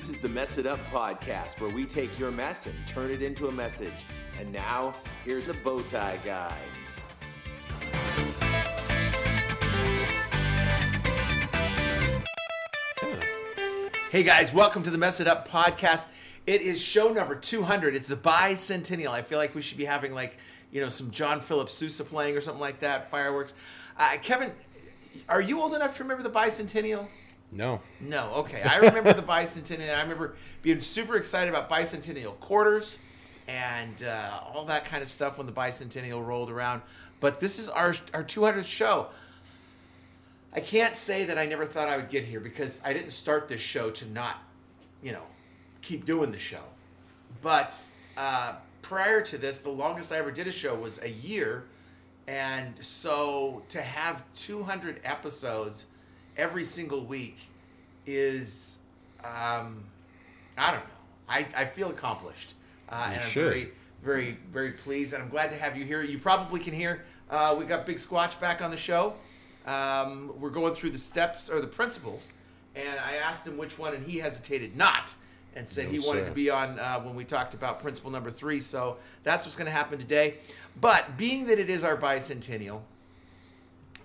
This is the Mess It Up podcast where we take your mess and turn it into a message. And now, here's the bow tie guy. Hey guys, welcome to the Mess It Up podcast. It is show number 200. It's the bicentennial. I feel like we should be having like, you know, some John Philip Sousa playing or something like that, fireworks. Uh, Kevin, are you old enough to remember the bicentennial? No. No, okay. I remember the bicentennial. I remember being super excited about bicentennial quarters and uh, all that kind of stuff when the bicentennial rolled around. But this is our our 200th show. I can't say that I never thought I would get here because I didn't start this show to not, you know, keep doing the show. But uh, prior to this, the longest I ever did a show was a year. And so to have 200 episodes every single week is, um, I don't know. I, I feel accomplished. Uh, and I'm should. very, very, very pleased. And I'm glad to have you here. You probably can hear uh, we got Big Squatch back on the show. Um, we're going through the steps or the principles. And I asked him which one, and he hesitated not and said No, he wanted sir. to be on uh, when we talked about principle number three. So that's what's going to happen today. But being that it is our bicentennial,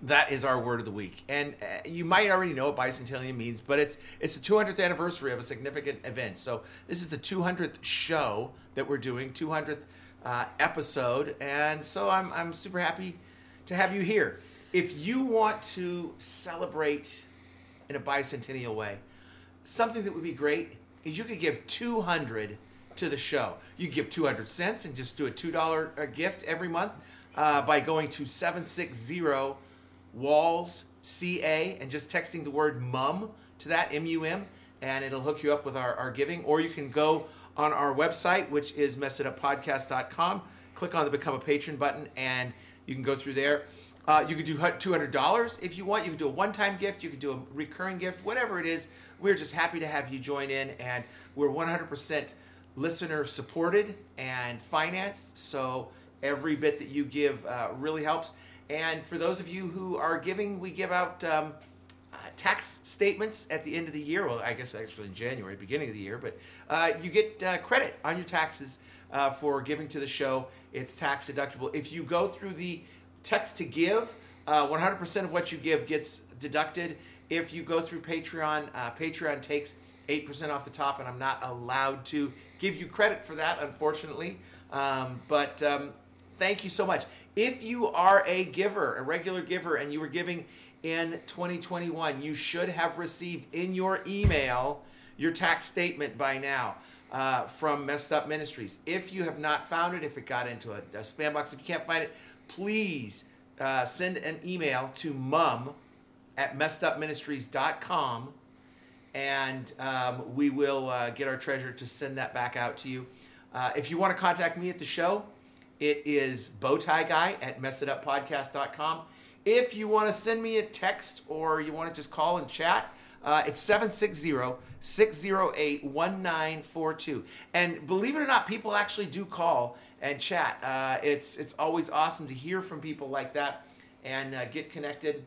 that is our word of the week. And uh, you might already know what bicentennial means, but it's it's the 200th anniversary of a significant event. So this is the 200th show that we're doing, 200th uh, episode, and so I'm I'm super happy to have you here. If you want to celebrate in a bicentennial way, something that would be great is you could give 200 to the show. You give 200 cents and just do a $2 uh, gift every month uh, by going to 760 Walls CA and just texting the word mum to that, M U M, and it'll hook you up with our, our giving. Or you can go on our website, which is messituppodcast.com, click on the Become a Patron button, and you can go through there. Uh, you could do $200 if you want. You could do a one time gift. You could do a recurring gift, whatever it is. We're just happy to have you join in, and we're 100% listener supported and financed. So every bit that you give uh, really helps. And for those of you who are giving, we give out um, uh, tax statements at the end of the year. Well, I guess actually in January, beginning of the year, but uh, you get uh, credit on your taxes uh, for giving to the show. It's tax deductible. If you go through the text to give, uh, 100% of what you give gets deducted. If you go through Patreon, uh, Patreon takes 8% off the top, and I'm not allowed to give you credit for that, unfortunately. Um, but um, thank you so much. If you are a giver, a regular giver, and you were giving in 2021, you should have received in your email your tax statement by now uh, from Messed Up Ministries. If you have not found it, if it got into a, a spam box, if you can't find it, please uh, send an email to mum at messedupministries.com and um, we will uh, get our treasurer to send that back out to you. Uh, if you want to contact me at the show, it is Bowtie Guy at messituppodcast.com. If you want to send me a text or you want to just call and chat, uh, it's 760-608-1942. And believe it or not, people actually do call and chat. Uh, it's, it's always awesome to hear from people like that and uh, get connected.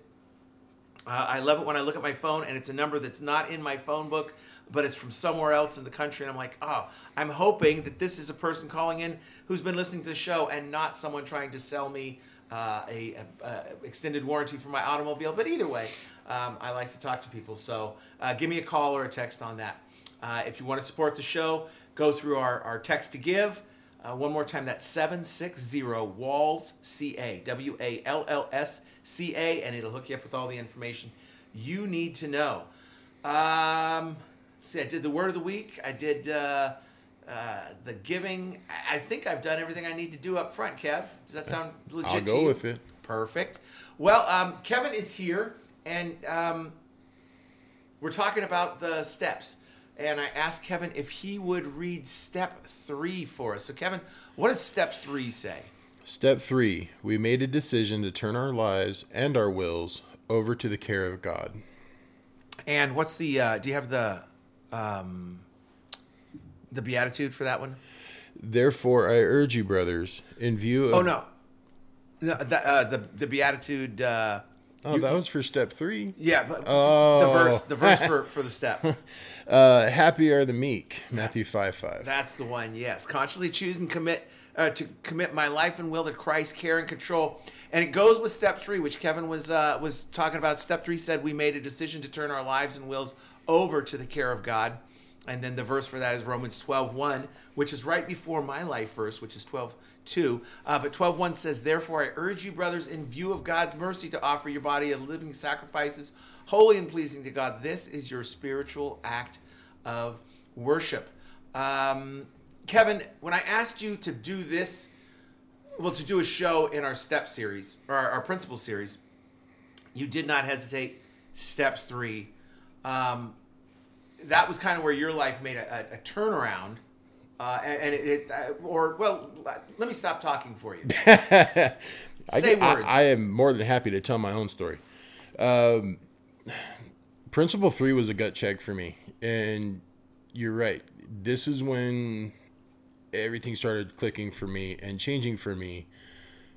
Uh, I love it when I look at my phone and it's a number that's not in my phone book, but it's from somewhere else in the country. And I'm like, oh, I'm hoping that this is a person calling in who's been listening to the show and not someone trying to sell me uh, a, a, a extended warranty for my automobile. But either way, um, I like to talk to people. So uh, give me a call or a text on that. Uh, if you want to support the show, go through our, our text to give. Uh, one more time, that's 760 Walls CA, W A L L S C A, and it'll hook you up with all the information you need to know. Um, see, I did the word of the week. I did uh, uh, the giving. I- I think I've done everything I need to do up front, Kev. Does that sound legit? I'll to go you? with it. Perfect. Well, um, Kevin is here, and um, we're talking about the steps. And I asked Kevin if he would read step three for us. So, Kevin, what does step three say? Step three, we made a decision to turn our lives and our wills over to the care of God. And what's the? Uh, do you have the um, the beatitude for that one? Therefore, I urge you, brothers, in view of Oh no, no that, uh, the the beatitude uh, Oh, You- that was for step three. Yeah, but Oh. the verse, the verse for, for the step. Uh, happy are the meek. Matthew five five. That's the one. Yes, consciously choose and commit uh, to commit my life and will to Christ, care and control. And it goes with step three, which Kevin was uh, was talking about. Step three said we made a decision to turn our lives and wills over to the care of God. And then the verse for that is Romans 12, 1, which is right before my life verse, which is 12, 2. Uh, but 12, 1 says, Therefore I urge you, brothers, in view of God's mercy, to offer your body a living sacrifices, holy and pleasing to God. This is your spiritual act of worship. Um, Kevin, when I asked you to do this, well, to do a show in our step series, or our, our principal series, you did not hesitate. Step three. Um, that was kind of where your life made a, a, a turnaround. Uh, and, and it, it uh, or well, let me stop talking for you. I, Say I- words. I, am more than happy to tell my own story. Um, principle three was a gut check for me, and you're right. This is when everything started clicking for me and changing for me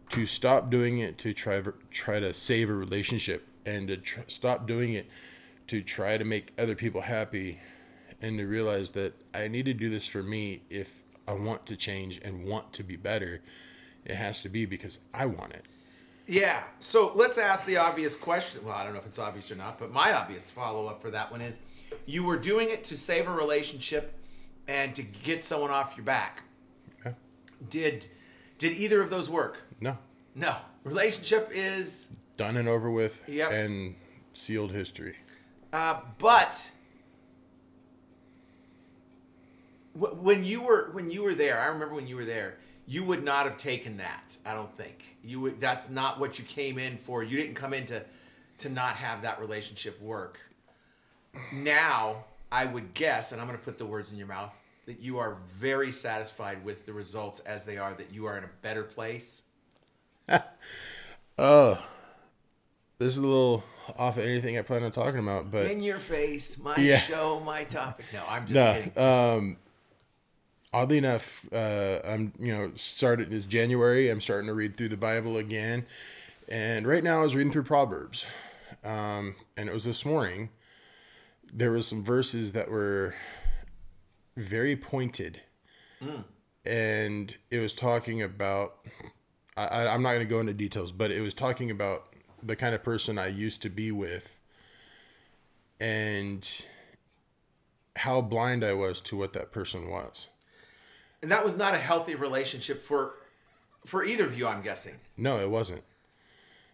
to stop doing it to try try to save a relationship and to tr- stop doing it to try to make other people happy and to realize that I need to do this for me if I want to change and want to be better it has to be because I want it Yeah. So let's ask the obvious question. Well, I don't know if it's obvious or not, but my obvious follow up for that one is you were doing it to save a relationship and to get someone off your back. Yeah. Did did either of those work? no No. Relationship is done and over with Yep. and sealed history Uh, but when you were when you were there, I remember when you were there, you would not have taken that. I don't think you would. That's not what you came in for. You didn't come in to to not have that relationship work. Now, I would guess, and I'm going to put the words in your mouth, that you are very satisfied with the results as they are. That you are in a better place. Oh, this is a little off of anything I plan on talking about but In your face, my Yeah. show, my topic. No, I'm just No, kidding. um, oddly enough, uh, I'm you know started this January. I'm starting to read through the Bible again, and right now I was reading through Proverbs, um, and it was this morning. There was some verses that were very pointed, and it was talking about. I, I, I'm not going to go into details, but it was talking about the kind of person I used to be with, and how blind I was to what that person was. And that was not a healthy relationship for for either of you, I'm guessing. No, it wasn't.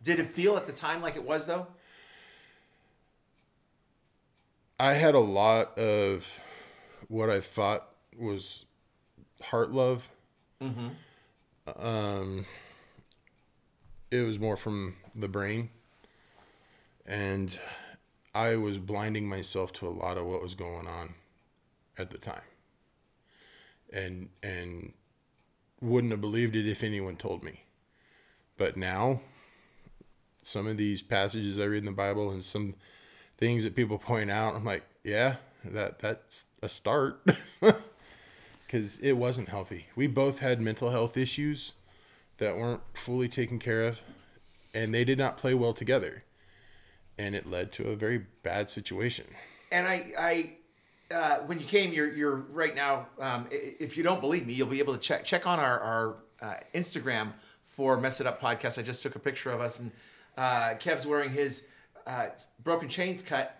Did it feel at the time like it was though? I had a lot of what I thought was heart love. Um, it was more from the brain, and I was blinding myself to a lot of what was going on at the time, and and wouldn't have believed it if anyone told me. But now, some of these passages I read in the Bible and some things that people point out, I'm like, yeah, that that's a start. Cuz it wasn't healthy. We both had mental health issues that weren't fully taken care of and they did not play well together. And it led to a very bad situation. And I, I, uh, when you came, you're, you're right now. Um, if you don't believe me, you'll be able to check check on our, our uh, Instagram for Mess It Up podcast. I just took a picture of us, and uh, Kev's wearing his uh, broken chains cut,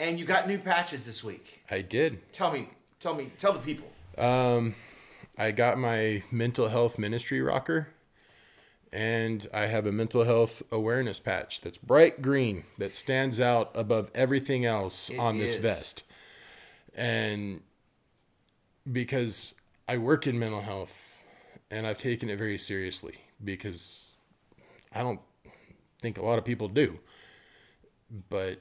and you got new patches this week. I did. Tell me, tell me, tell the people. Um, I got my mental health ministry rocker and I have a mental health awareness patch that's bright green that stands out above everything else It on this vest. And because I work in mental health and I've taken it very seriously because I don't think a lot of people do. But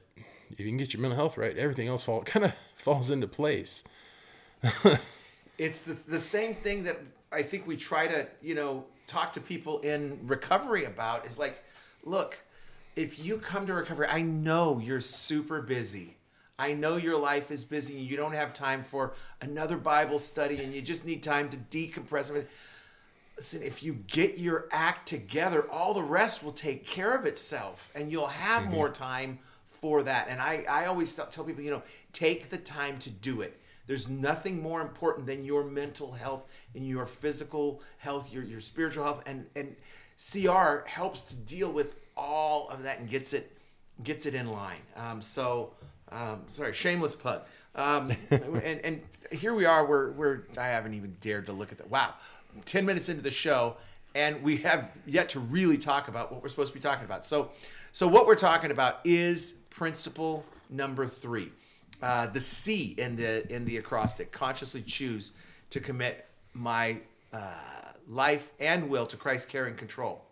if you can get your mental health right, everything else fall kind of falls into place. it's the, the same thing that I think we try to, you know, talk to people in recovery about is like, look, if you come to recovery, I know you're super busy. I know your life is busy and you don't have time for another Bible study and you just need time to decompress. listen, if you get your act together, all the rest will take care of itself and you'll have Mm-hmm. more time for that. And I, I always tell tell people, you know, take the time to do it. There's nothing more important than your mental health and your physical health, your, your spiritual health. And, and CR helps to deal with all of that and gets it gets it in line. Um, so, um, sorry, shameless plug. Um, and, and here we are. We're, we're I haven't even dared to look at that. Wow, ten minutes into the show, and we have yet to really talk about what we're supposed to be talking about. So, so what we're talking about is principle number three, uh, the C in the in the acrostic. Consciously choose to commit my uh, life and will to Christ's care and control.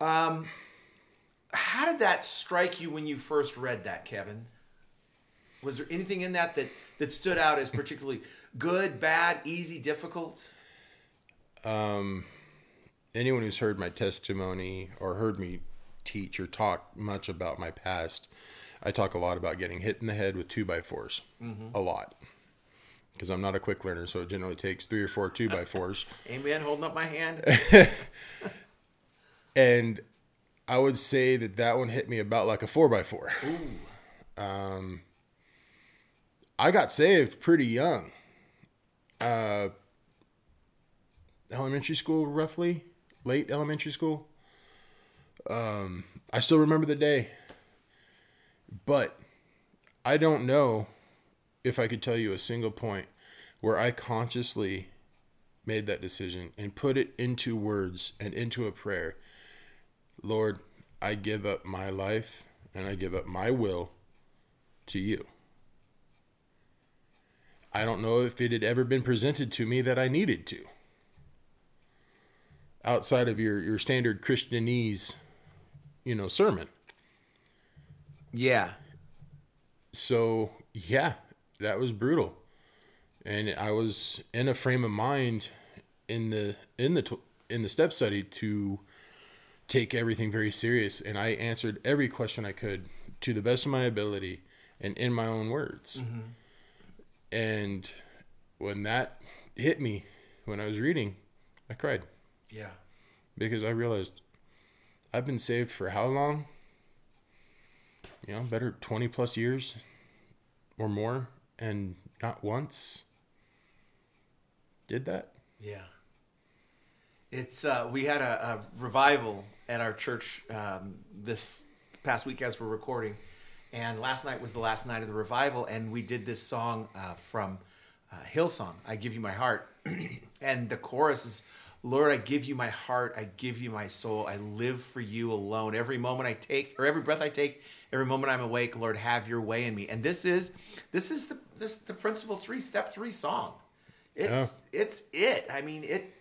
Um, how did that strike you when you first read that, Kevin? Was there anything in that that, that stood out as particularly good, bad, easy, difficult? Um, anyone who's heard my testimony or heard me teach or talk much about my past, I talk a lot about getting hit in the head with two by 4s A lot. Because I'm not a quick learner, so it generally takes three or four two by fours. Amen. Holding up my hand. and I would say that that one hit me about like a four by four. Um, I got saved pretty young. Uh, elementary school, roughly, late elementary school. Um, I still remember the day, but I don't know if I could tell you a single point where I consciously made that decision and put it into words and into a prayer. Lord, I give up my life and I give up my will to you. I don't know if it had ever been presented to me that I needed to. Outside of your, your standard Christianese, you know, sermon. Yeah. So, yeah, that was brutal. And I was in a frame of mind in the in the in the step study to take everything very serious and I answered every question I could to the best of my ability and in my own words. Mm-hmm. And when that hit me when I was reading, I cried Yeah. because I realized I've been saved for how long? You know, better 20 plus years or more, and not once did that. Yeah. It's uh, we had a, a revival at our church um, this past week as we're recording, and last night was the last night of the revival, and we did this song uh, from uh, Hillsong, "I Give You My Heart," and the chorus is. Lord, I give you my heart. I give you my soul. I live for you alone. Every moment I take, or every breath I take, every moment I'm awake, Lord, have your way in me. And this is, this is the this the principle three, step three song. It's it's it. I mean, it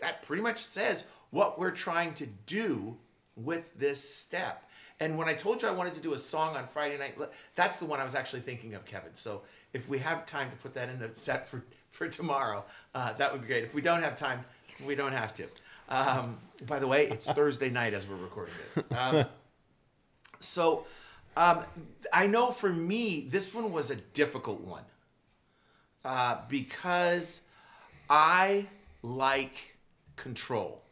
that pretty much says what we're trying to do with this step. And when I told you I wanted to do a song on Friday night, that's the one I was actually thinking of, Kevin. So if we have time to put that in the set for for tomorrow, uh, that would be great. If we don't have time, we don't have to. Um, by the way, it's Thursday night as we're recording this. Um, so um, I know for me, this one was a difficult one uh, because I like control.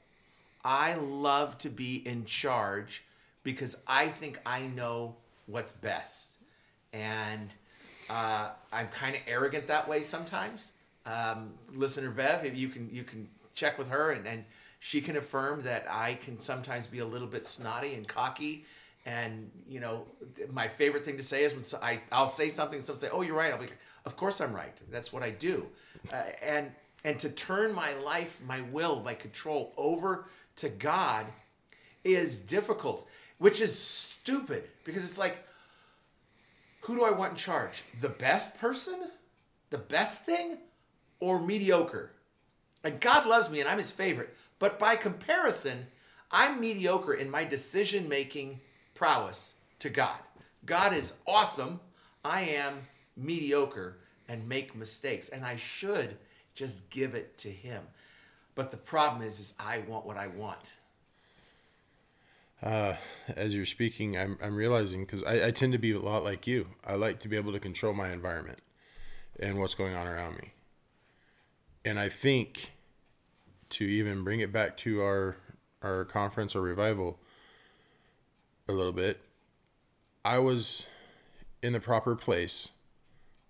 I love to be in charge because I think I know what's best. And uh, I'm kind of arrogant that way sometimes. Um, listener Bev, if you can you can check with her and, and she can affirm that I can sometimes be a little bit snotty and cocky. And you know, my favorite thing to say is when I I'll say something, someone say, "Oh, you're right." I'll be like, "Of course I'm right. That's what I do." Uh, and and to turn my life, my will, my control over to God is difficult, which is stupid because it's like, who do I want in charge? The best person, the best thing, or mediocre? And God loves me and I'm his favorite. But by comparison, I'm mediocre in my decision making prowess to God. God is awesome. I am mediocre and make mistakes. And I should just give it to him. But the problem is, is I want what I want. Uh, as you're speaking, I'm, I'm realizing because I, I tend to be a lot like you. I like to be able to control my environment and what's going on around me. And I think to even bring it back to our our conference or revival a little bit, I was in the proper place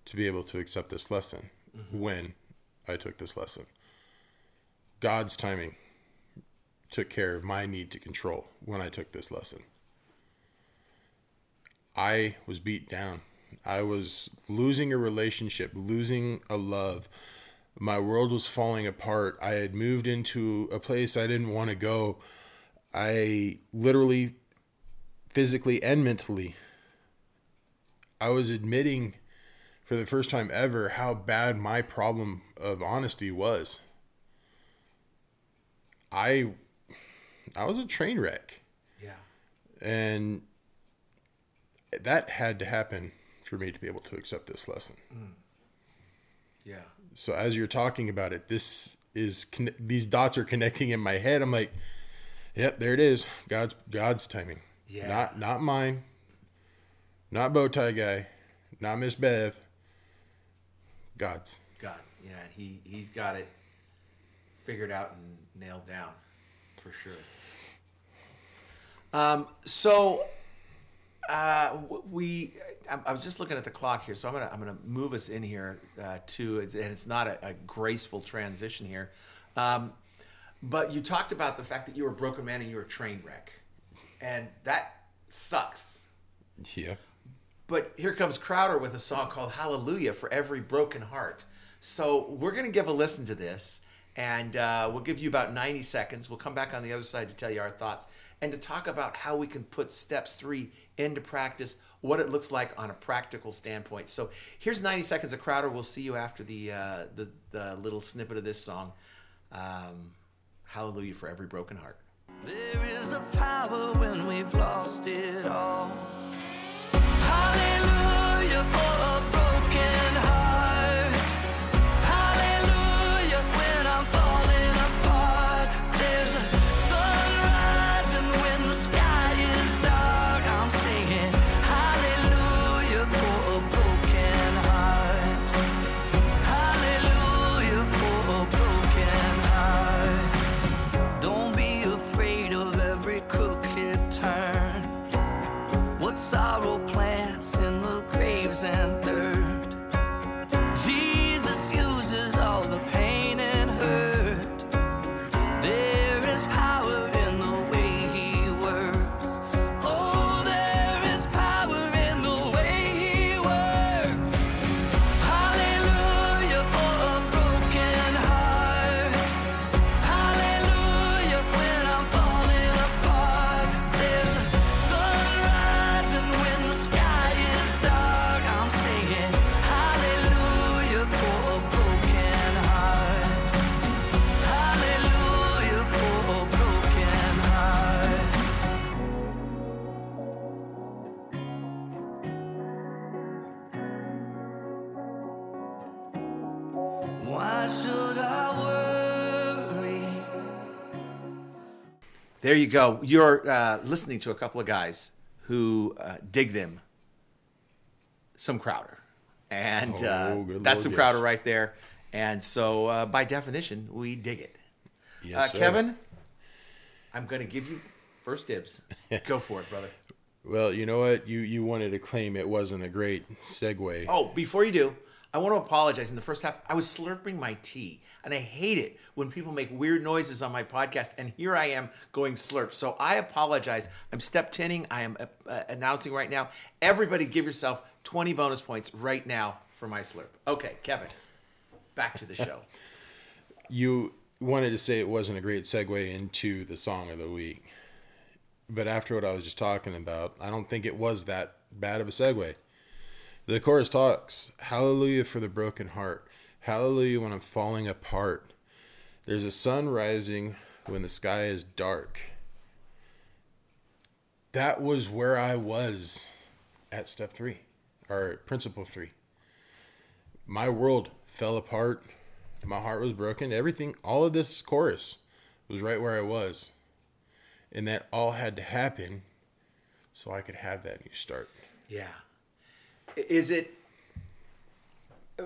to be able to accept this lesson mm-hmm. when I took this lesson. God's timing took care of my need to control when I took this lesson. I was beat down. I was losing a relationship, losing a love. My world was falling apart. I had moved into a place I didn't want to go. I literally, physically, and mentally, I was admitting for the first time ever how bad my problem of honesty was. I I was a train wreck. Yeah. And that had to happen for me to be able to accept this lesson. Mm. Yeah. So as you're talking about it, this is conne- these dots are connecting in my head. I'm like, yep, there it is. God's God's timing. Yeah. Not not mine. Not bow tie guy. Not Miss Bev. God's. God. Yeah. He he's got it figured out and nailed down for sure. Um. So. Uh, we, I, I was just looking at the clock here, so I'm gonna I'm gonna move us in here uh, to, and it's not a, a graceful transition here, um, but you talked about the fact that you were a broken man and you were a train wreck, and that sucks. Yeah. But here comes Crowder with a song called Hallelujah for Every Broken Heart. So we're going to give a listen to this, and uh, we'll give you about 90 seconds. We'll come back on the other side to tell you our thoughts and to talk about how we can put step three into practice, what it looks like on a practical standpoint. So here's 90 seconds of Crowder. We'll see you after the, uh, the, the little snippet of this song. Um, Hallelujah for Every Broken Heart. There is a power when we've lost it all. Hallelujah for There you go. You're uh, listening to a couple of guys who uh, dig them some Crowder. And uh, Oh, good that's some yes. Crowder right there. And so, uh, by definition, we dig it. Yes, uh. Kevin, I'm going to give you first dibs. Go for it, brother. Well, you know what? You you wanted to claim it wasn't a great segue. Oh, before you do, I want to apologize. In the first half, I was slurping my tea, and I hate it when people make weird noises on my podcast. And here I am going slurp. So I apologize. I'm step tinning. I am uh, uh, announcing right now. Everybody, give yourself 20 bonus points right now for my slurp. Okay, Kevin, back to the show. you wanted to say it wasn't a great segue into the song of the week. But after what I was just talking about, I don't think it was that bad of a segue. The chorus talks, Hallelujah for the broken heart. Hallelujah when I'm falling apart. There's a sun rising when the sky is dark. That was where I was at step three, or principle three. My world fell apart. My heart was broken. Everything, all of this chorus was right where I was. And that all had to happen so I could have that new start. Yeah. Is it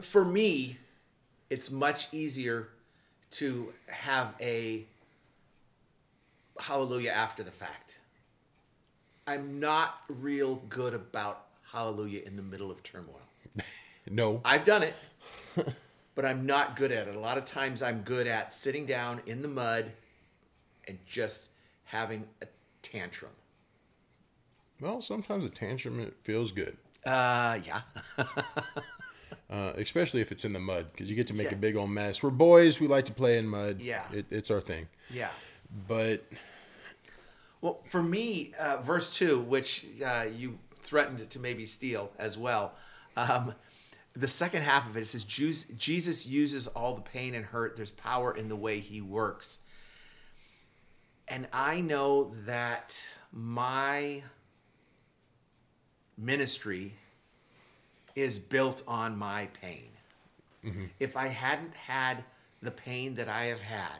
for me? It's much easier to have a hallelujah after the fact. I'm not real good about hallelujah in the middle of turmoil. No. I've done it, but I'm not good at it. A lot of times I'm good at sitting down in the mud and just having a tantrum. Well, sometimes a tantrum it feels good, Uh, yeah. uh, especially if it's in the mud, because you get to make Yeah. a big old mess. We're boys; we like to play in mud. Yeah. it, it's our thing. yeah. But Well, for me, uh, verse 2, which uh, you threatened to maybe steal as well, um, the second half of it, it says, Jesus uses all the pain and hurt. There's power in the way he works. And I know that my ministry is built on my pain. If I hadn't had the pain that I have had,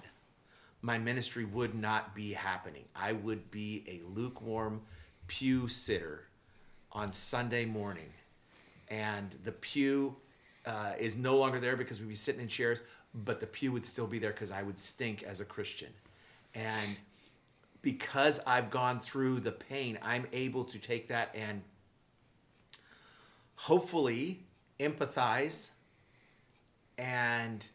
my ministry would not be happening. I would be a lukewarm pew sitter on Sunday morning. And the pew uh, is no longer there because we'd be sitting in chairs, but the pew would still be there because I would stink as a Christian. And because I've gone through the pain, I'm able to take that and hopefully empathize and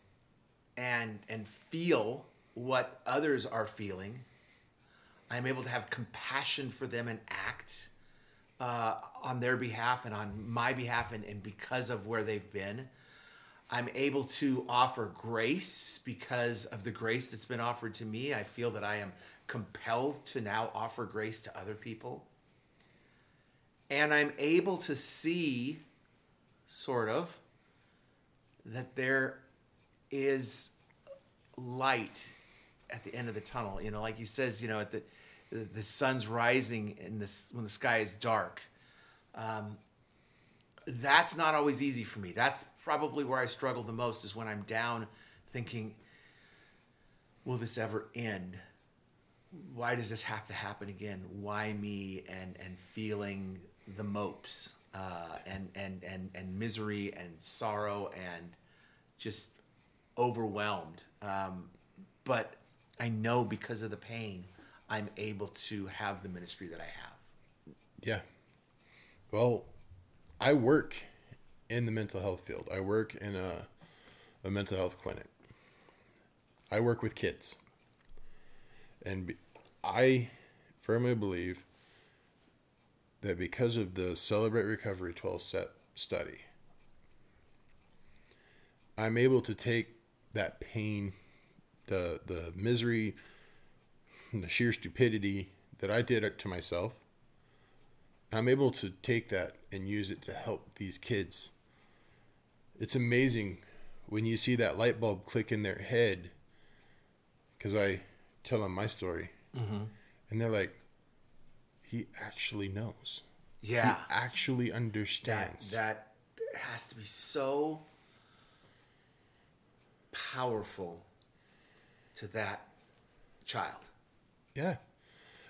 and and feel what others are feeling. I'm able to have compassion for them and act uh, on their behalf and on my behalf, and, and because of where they've been. I'm able to offer grace because of the grace that's been offered to me. I feel that I am compelled to now offer grace to other people. And I'm able to see, sort of, that there is light at the end of the tunnel. You know, like he says, you know, at the the sun's rising in this when the sky is dark. Um, that's not always easy for me. That's probably where I struggle the most is when I'm down, thinking, "Will this ever end? Why does this have to happen again? Why me?" And and feeling the mopes uh, and and and and misery and sorrow and just overwhelmed. Um, but I know because of the pain, I'm able to have the ministry that I have. Yeah. Well, I work in the mental health field. I work in a, a mental health clinic. I work with kids. And I firmly believe that because of the Celebrate Recovery 12 step study, I'm able to take that pain, the the misery, the sheer stupidity that I did it to myself. I'm able to take that and use it to help these kids. It's amazing when you see that light bulb click in their head because I tell them my story. Mm-hmm. And they're like, he actually knows. Yeah. He actually that understands. that has to be so powerful to that child. Yeah.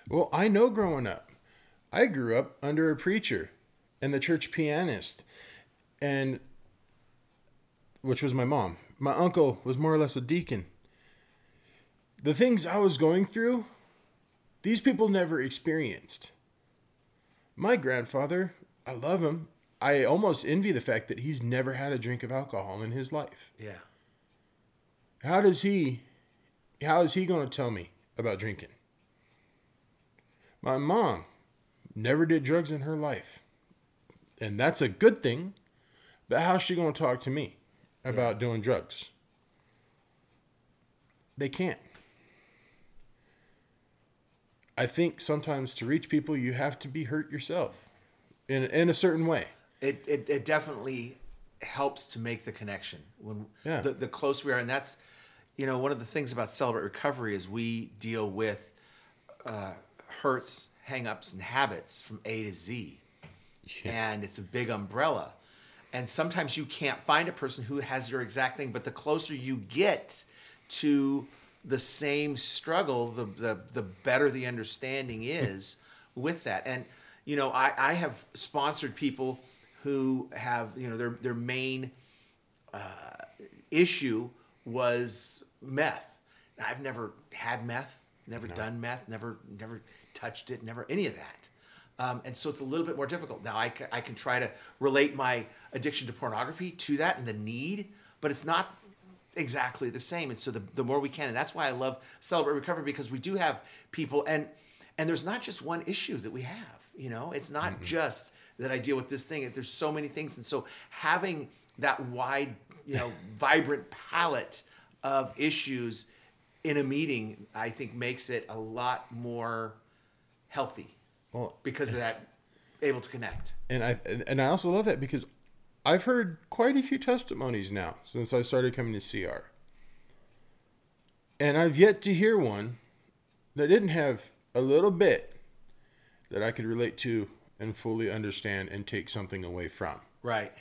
Well, I know growing up, I grew up under a preacher and the church pianist, and which was my mom. My uncle was more or less a deacon. The things I was going through, these people never experienced. My grandfather, I love him. I almost envy the fact that he's never had a drink of alcohol in his life. Yeah. How does he how is he going to tell me about drinking? My mom never did drugs in her life. And that's a good thing. But how's she going to talk to me about doing drugs? They can't. I think sometimes to reach people, you have to be hurt yourself in, in a certain way. It, it, it definitely helps to make the connection when Yeah. the, the closer we are. And that's, you know, one of the things about Celebrate Recovery is we deal with uh, hurts, hangups, and habits from A to Z. And it's a big umbrella. And sometimes you can't find a person who has your exact thing, but the closer you get to the same struggle, the the, the better the understanding is with that. And you know, I, I have sponsored people who have, you know, their their main uh, issue was meth. I've never had meth, never done meth, never never touched it, never any of that. Um, and so it's a little bit more difficult. Now I I can try to relate my addiction to pornography to that and the need, but it's not exactly the same. And so the, the more we can, and that's why I love Celebrate Recovery because we do have people and and there's not just one issue that we have. You know, it's not mm-hmm. just that I deal with this thing. There's so many things, and so having that wide, you know, vibrant palette of issues in a meeting, I think makes it a lot more healthy Well, because of that able to connect. and I and I also love that because I've heard quite a few testimonies now since I started coming to CR. And I've yet to hear one that didn't have a little bit that I could relate to and fully understand and take something away from. Right.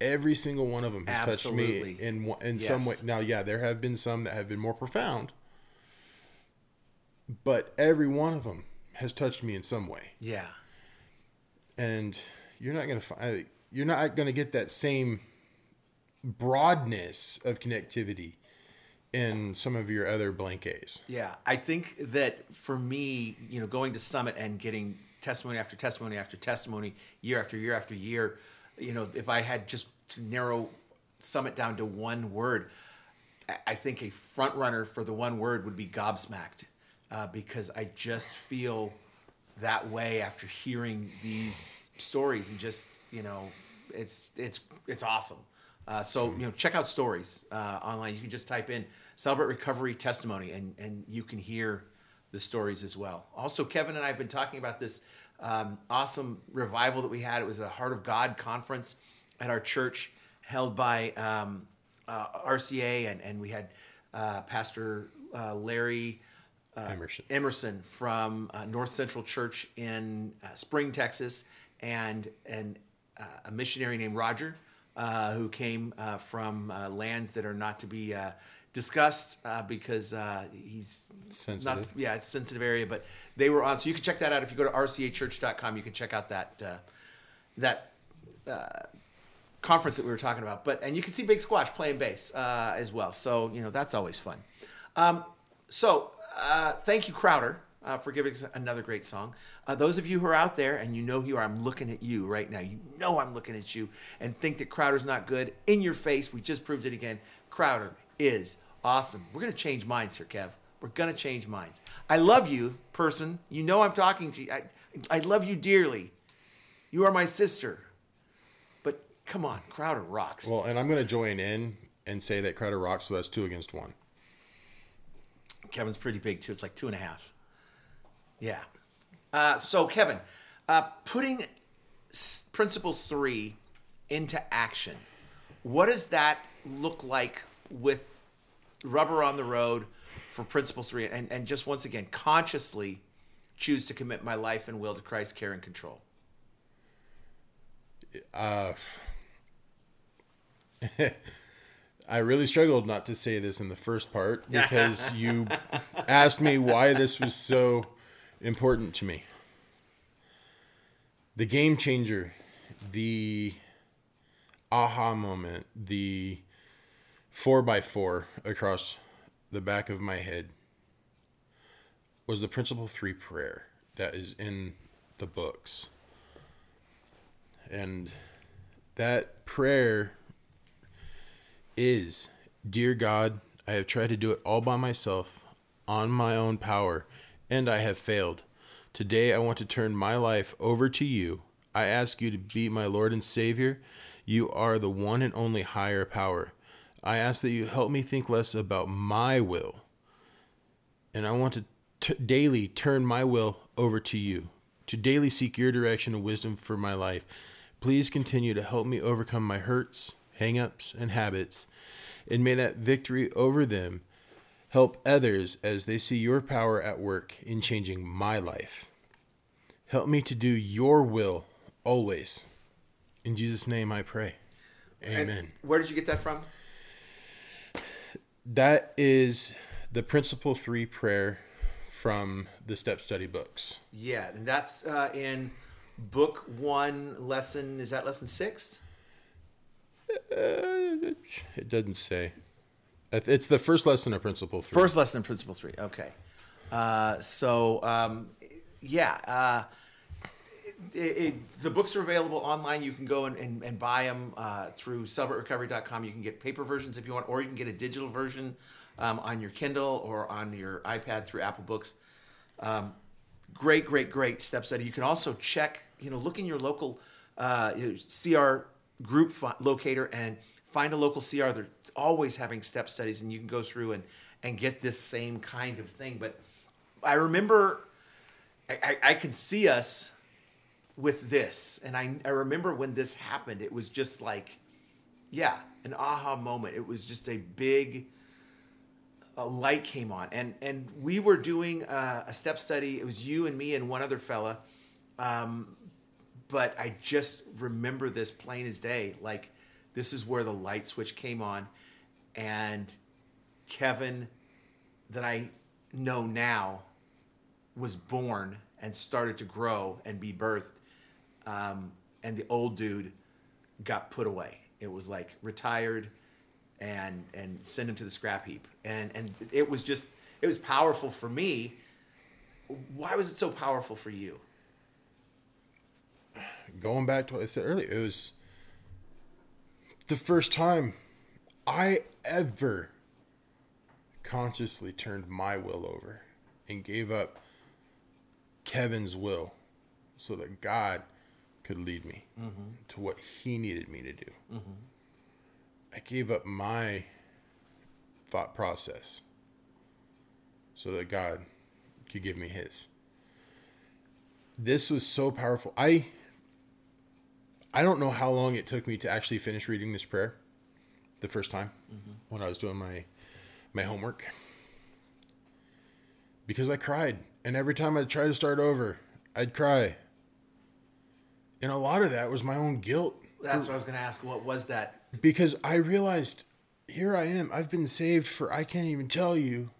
Every single one of them has touched me in in some way. Now, yeah, there have been some that have been more profound, but every one of them has touched me in some way Yeah. and you're not gonna find you're not gonna get that same broadness of connectivity in some of your other blank A's. Yeah, I think that for me, you know, going to Summit and getting testimony after testimony after testimony, year after year after year, you know, if I had just to narrow Summit down to one word, I- I think a front runner for the one word would be gobsmacked, uh, because I just feel that way after hearing these stories and just you know, it's it's it's awesome. Uh, so you know, check out stories uh, online. You can just type in "celebrate recovery testimony" and and you can hear the stories as well. Also, Kevin and I have been talking about this um, awesome revival that we had. It was a Heart of God conference at our church, held by um, uh, RCA, and and we had uh, Pastor uh, Emerson. Emerson from uh, North Central Church in uh, Spring, Texas, and and uh, a missionary named Roger, uh, who came uh, from uh, lands that are not to be uh, discussed uh, because uh, he's Sensitive. Not, yeah, it's a sensitive area, but they were on. So you can check that out if you go to rcachurch.com. You can check out that uh, that conference that we were talking about. But and you can see Big Squatch playing bass uh, as well. So you know that's always fun. Um, so uh, thank you, Crowder, uh, for giving us another great song. Uh, those of you who are out there and you know who you are, I'm looking at you right now. You know I'm looking at you and think that Crowder's not good. In your face, we just proved it again. Crowder is awesome. We're gonna change minds here, Kev. We're gonna change minds. I love you, person. You know I'm talking to you. I, I love you dearly. You are my sister. But come on, Crowder rocks. Well, and I'm going to join in and say that Crowder rocks, so that's two against one. Kevin's pretty big too. It's like two and a half. Yeah. Uh, so Kevin, uh, putting s- principle three into action, what does that look like with rubber on the road for principle three? And, and just once again, consciously choose to commit my life and will to Christ's care and control. I really struggled not to say this in the first part because you asked me why this was so important to me. The game changer, the aha moment, the four by four across the back of my head was the principle three prayer that is in the books. And that prayer is Dear God, I have tried to do it all by myself, on my own power, and I have failed. Today I want to turn my life over to you. I ask you to be my Lord and Savior. You are the one and only higher power. I ask that you help me think less about my will, and I want to t- daily turn my will over to you, to daily seek your direction and wisdom for my life. Please continue to help me overcome my hurts, hangups, and habits, and may that victory over them help others as they see your power at work in changing my life. Help me to do your will always. In Jesus' name I pray. And Amen. where did you get that from? That is the principle three prayer from the step study books. Yeah, and that's uh, in book one, lesson. Is that lesson six? Uh, it doesn't say. It's the first lesson of Principle Three. First lesson in Principle Three. Okay. Uh, so um, yeah, uh, it, it, the books are available online. You can go and, and, and buy them uh, through celebraterecovery.com. You can get paper versions if you want, or you can get a digital version um, on your Kindle or on your iPad through Apple Books. Um, great, great, great step study. You can also check, you know, look in your local uh, CR group fi- locator and find a local CR. They're always having step studies, and you can go through and and get this same kind of thing. But I remember, I, I, I can see us with this, and I I remember when this happened. It was just like, yeah, an aha moment. It was just a big a light came on and and we were doing uh, a step study it was you and me and one other fella um, but i just remember this plain as day. Like this is where the light switch came on and kevin that i know now was born and started to grow and be birthed um, and the old dude got put away. It was like retired and and send him to the scrap heap. And and it was just it was powerful for me. Why was it so powerful for you Going back to what I said earlier, it was the first time I ever consciously turned my will over and gave up Kevin's will so that God could lead me mm-hmm. to what he needed me to do. Mm-hmm. I gave up my thought process so that God could give me his. This was so powerful. I I don't know how long it took me to actually finish reading this prayer the first time when I was doing my my homework. Because I cried and every time I'd try to start over, I'd cry. And a lot of that was my own guilt that's what i was going to ask what was that because I realized here I am. I've been saved for I can't even tell you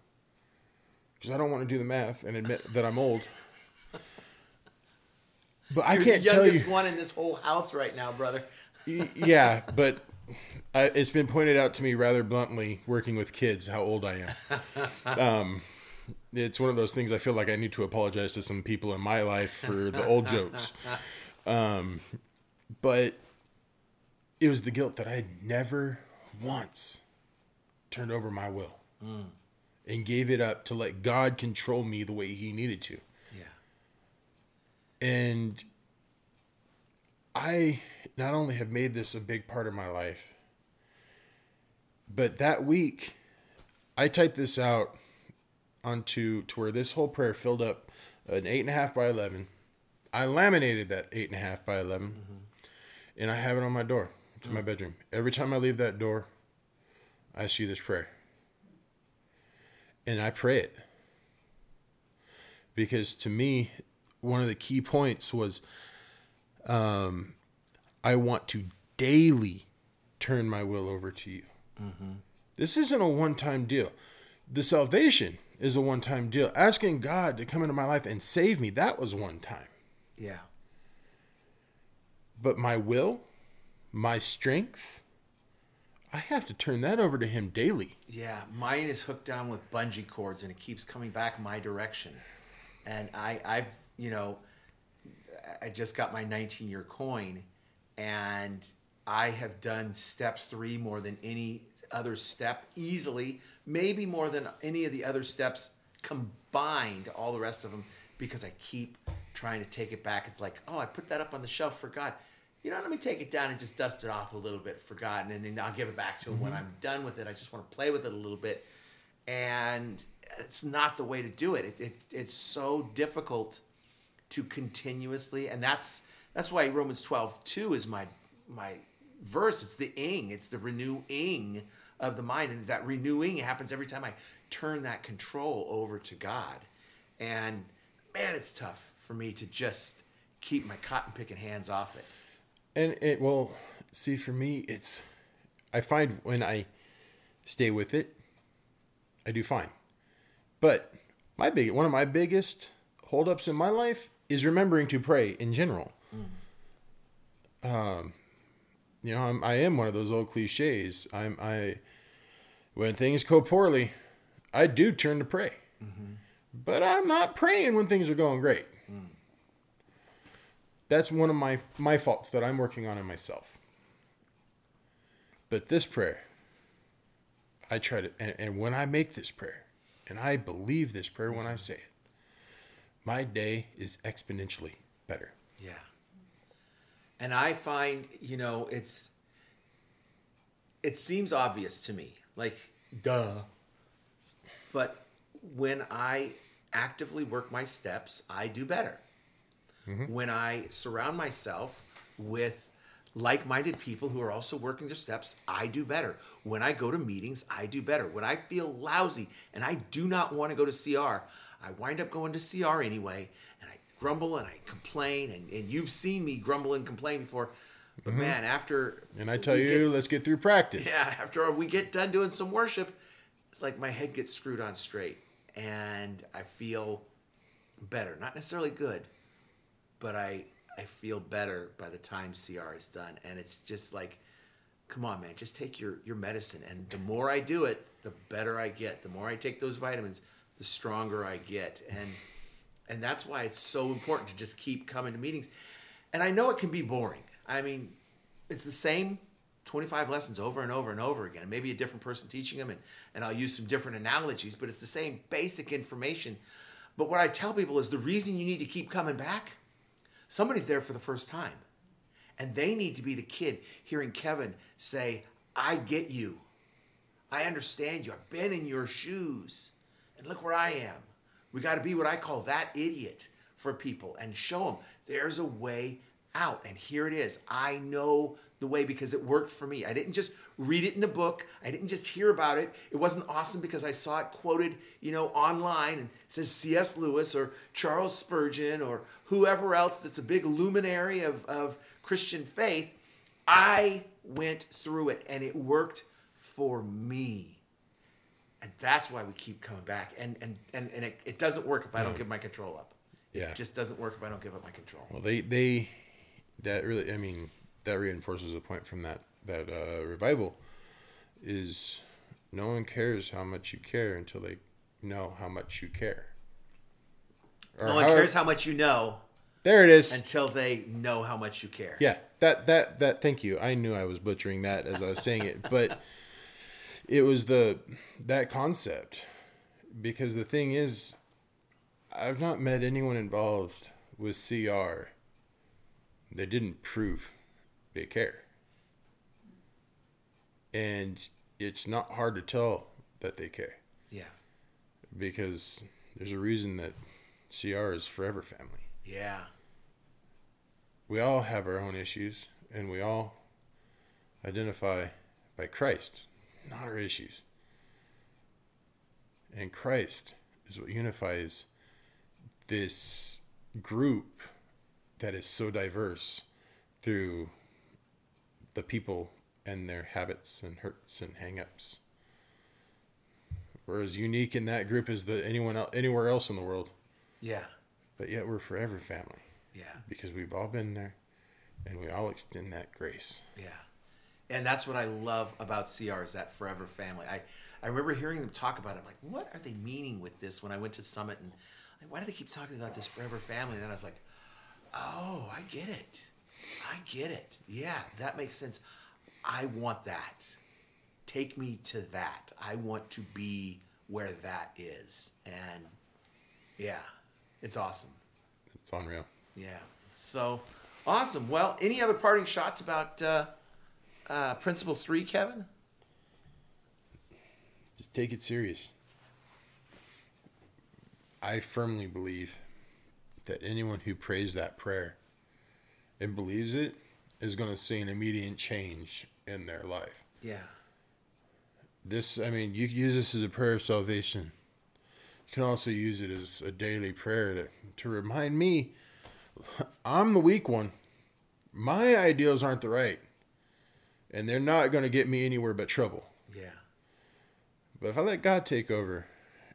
because I don't want to do the math and admit that I'm old. But I you're can't the tell youngest you. one in this whole house right now brother yeah, but I, it's been pointed out to me rather bluntly working with kids how old I am. Um, it's one of those things I feel like I need to apologize to some people in my life for the old jokes. Um, but it was the guilt that I never once turned over my will and gave it up to let God control me the way He needed to. And I not only have made this a big part of my life, but that week I typed this out onto to where this whole prayer filled up an eight and a half by eleven. I laminated that eight and a half by 11 mm-hmm. and I have it on my door to my mm. bedroom. Every time I leave that door, I see this prayer. And I pray it. Because to me, one of the key points was um, I want to daily turn my will over to you. This isn't a one time deal. The salvation is a one time deal. Asking God to come into my life and save me, that was one time. yeah But my will, my strength, I have to turn that over to Him daily. Yeah, mine is hooked down with bungee cords and it keeps coming back my direction. And I, I've, you know, I just got my 19 year coin and I have done step three more than any other step easily, maybe more than any of the other steps combined, all the rest of them, because I keep trying to take it back. It's like, oh, I put that up on the shelf, forgot. You know, let me take it down and just dust it off a little bit, forgotten, and then I'll give it back to him when mm-hmm. I'm done with it. I just want to play with it a little bit. And it's not the way to do it. It, it it's so difficult to continuously and that's that's why Romans 12 2 is my my verse. It's the ing, it's the renewing of the mind. And that renewing happens every time I turn that control over to God. And man, it's tough for me to just keep my cotton picking hands off it. And it well, see for me it's I find when I stay with it, I do fine. But my big one of my biggest holdups in my life is remembering to pray in general. Um you know, I'm, I am one of those old cliches. I'm I when things go poorly, I do turn to pray. But I'm not praying when things are going great. That's one of my my faults that I'm working on in myself. But this prayer, I try to, and, and when I make this prayer, and I believe this prayer when I say it, my day is exponentially better. Yeah. And I find, you know, it's it seems obvious to me. Like, duh. But when I actively work my steps, I do better. Mm-hmm. When I surround myself with like minded people who are also working their steps, I do better. When I go to meetings, I do better. When I feel lousy and I do not want to go to CR, I wind up going to CR anyway and I grumble and I complain. And, and you've seen me grumble and complain before. But mm-hmm. man, after. And I tell you, get- let's get through practice. yeah, after we get done doing some worship, it's like my head gets screwed on straight and I feel better. Not necessarily good, but I I feel better by the time CR is done. And it's just like, come on, man, just take your your medicine. And the more I do it, the better I get. The more I take those vitamins, the stronger I get. And and that's why it's so important to just keep coming to meetings. And I know it can be boring. I mean, it's the same 25 lessons over and over and over again. Maybe a different person teaching them, and, and I'll use some different analogies, but it's the same basic information. But what I tell people is the reason you need to keep coming back, somebody's there for the first time. And they need to be the kid hearing Kevin say, I get you. I understand you. I've been in your shoes. And look where I am. We got to be what I call that idiot for people and show them there's a way out. And here it is. I know the way because it worked for me. I didn't just read it in a book. I didn't just hear about it. It wasn't awesome because I saw it quoted, you know, online and says C.S. Lewis or Charles Spurgeon or whoever else that's a big luminary of, of Christian faith. I went through it and it worked for me. And that's why we keep coming back. And and and, and it, it doesn't work if I don't give my control up. Yeah. It just doesn't work if I don't give up my control. Well, they they that really, I mean, that reinforces a point from that that uh, revival is no one cares how much you care until they know how much you care. Or No one however- cares how much you know There it is. until they know how much you care. Yeah, that that that. Thank you. I knew I was butchering that as I was saying it, but it was the that concept. Because the thing is, I've not met anyone involved with CR that didn't prove they care, and it's not hard to tell that they care. Yeah. because there's a reason that CR is forever family. Yeah. we all have our own issues and we all identify by Christ, not our issues. And Christ is what unifies this group that is so diverse through the people and their habits and hurts and hangups. We're as unique in that group as the anyone else, anywhere else in the world, Yeah. but yet we're forever family Yeah. because we've all been there and we all extend that grace. Yeah. And that's what I love about CR is that forever family. I, I remember hearing them talk about it. I'm like, what are they meaning with this when I went to Summit? And like, why do they keep talking about this forever family? And then I was like, oh, I get it. I get it. Yeah, that makes sense. I want that. Take me to that. I want to be where that is. And yeah, it's awesome. It's unreal. Yeah. So awesome. Well, any other parting shots about uh, uh, Principle Three, Kevin? Just take it serious. I firmly believe that anyone who prays that prayer and believes it is going to see an immediate change in their life. Yeah. This, I mean, you can use this as a prayer of salvation. You can also use it as a daily prayer that to remind me I'm the weak one. My ideals aren't the right. And they're not going to get me anywhere but trouble. Yeah. But if I let God take over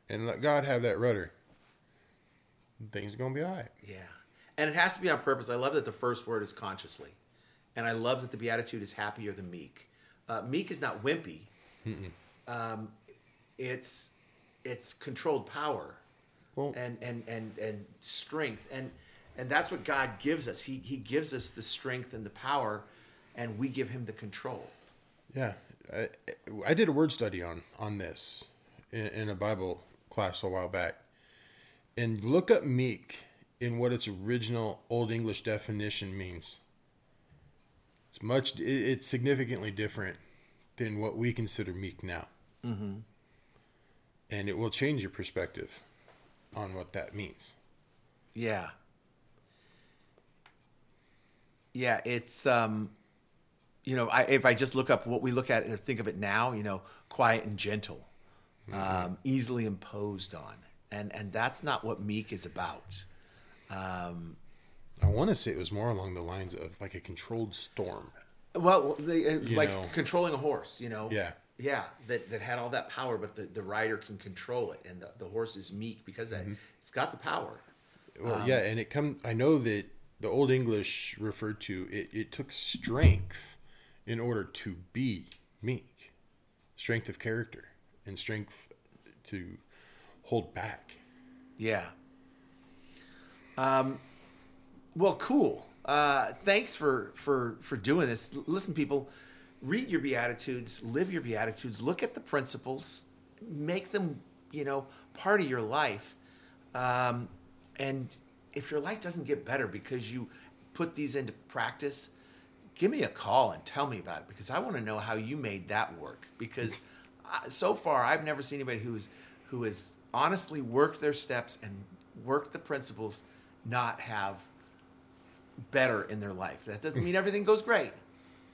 and let God have that rudder, things are going to be all right. Yeah. And it has to be on purpose. I love that the first word is consciously, and I love that the beatitude is happier than meek. Uh, meek is not wimpy. um, it's it's controlled power Well- and, and and and strength and and that's what God gives us. He he gives us the strength and the power, and we give him the control. Yeah, I, I did a word study on on this in, in a Bible class a while back, and look up meek in what its original Old English definition means. It's much. it- It's significantly different than what we consider meek now, mm-hmm. and it will change your perspective on what that means. Yeah. Yeah, it's um you know, I if I just look up what we look at and think of it now, you know, quiet and gentle. Um, easily imposed on. And and that's not what meek is about. Um I want to say it was more along the lines of like a controlled storm. well, they, uh, like know. controlling a horse, you know. Yeah. Yeah, that, that had all that power, but the, the rider can control it, and the, the horse is meek because that it's got the power. Well, yeah, and it come. I know that the Old English referred to it. It took strength in order to be meek, strength of character, and strength to hold back. Yeah. Um, well, cool. Uh, thanks for for for doing this. L- Listen, people, read your beatitudes, live your beatitudes, look at the principles, make them you know part of your life. Um, and if your life doesn't get better because you put these into practice, give me a call and tell me about it because I want to know how you made that work. Because uh, so far, I've never seen anybody who's who has honestly worked their steps and worked the principles not have better in their life. That doesn't mean everything goes great,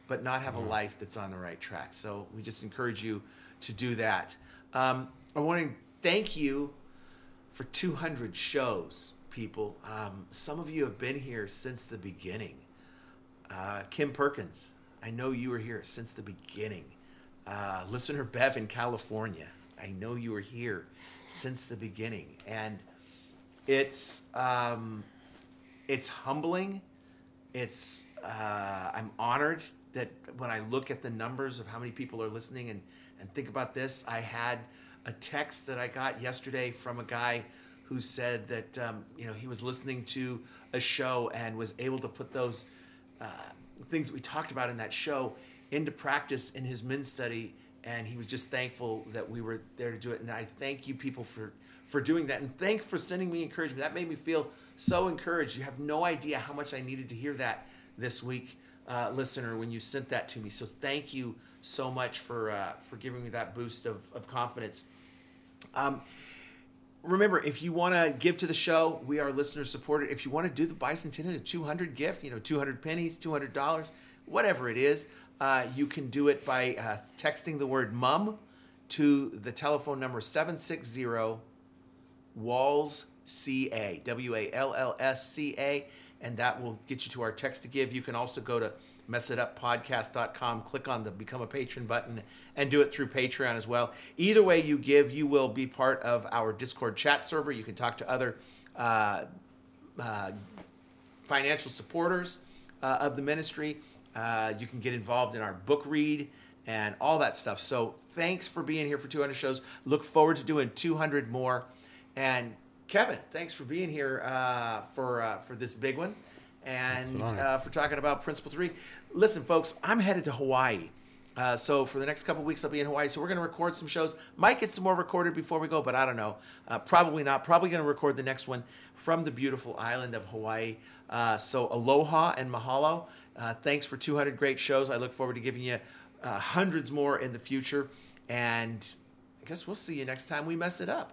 but not have a life that's on the right track. So we just encourage you to do that. Um, I want to thank you for 200 shows, people. Um, some of you have been here since the beginning. Uh, Kim Perkins, I know you were here since the beginning. Uh, listener Bev in California, I know you were here since the beginning, and it's um, it's humbling. It's uh, I'm honored that when I look at the numbers of how many people are listening and and think about this, I had a text that I got yesterday from a guy who said that um, you know he was listening to a show and was able to put those uh, things that we talked about in that show into practice in his men's study and he was just thankful that we were there to do it. And i thank you people for for doing that. And thanks for sending me encouragement. That made me feel so encouraged. You have no idea how much i needed to hear that this week uh, listener when you sent that to me. So thank you so much for uh, for giving me that boost of, of confidence. Um, remember, if you want to give to the show, we are listener supported. If you want to do the bicentennial, the 200 gift, you know, 200 pennies, $200, whatever it is, uh, you can do it by uh, texting the word mum to the telephone number 760 Walls CA, W A L L S C A, and that will get you to our text to give. You can also go to messituppodcast.com, click on the become a patron button, and do it through Patreon as well. Either way you give, you will be part of our Discord chat server. You can talk to other uh, uh, financial supporters uh, of the ministry. Uh, you can get involved in our book read and all that stuff. So thanks for being here for 200 shows. Look forward to doing 200 more. And Kevin, thanks for being here uh, for uh, for this big one, and uh, for talking about Principle Three. Listen, folks, I'm headed to Hawaii. Uh, so for the next couple weeks, I'll be in Hawaii. So we're going to record some shows. Might get some more recorded before we go, but I don't know. Uh, probably not. Probably going to record the next one from the beautiful island of Hawaii. Uh, so aloha and mahalo. Uh, thanks for 200 great shows. I look forward to giving you uh, hundreds more in the future. And I guess we'll see you next time we mess it up.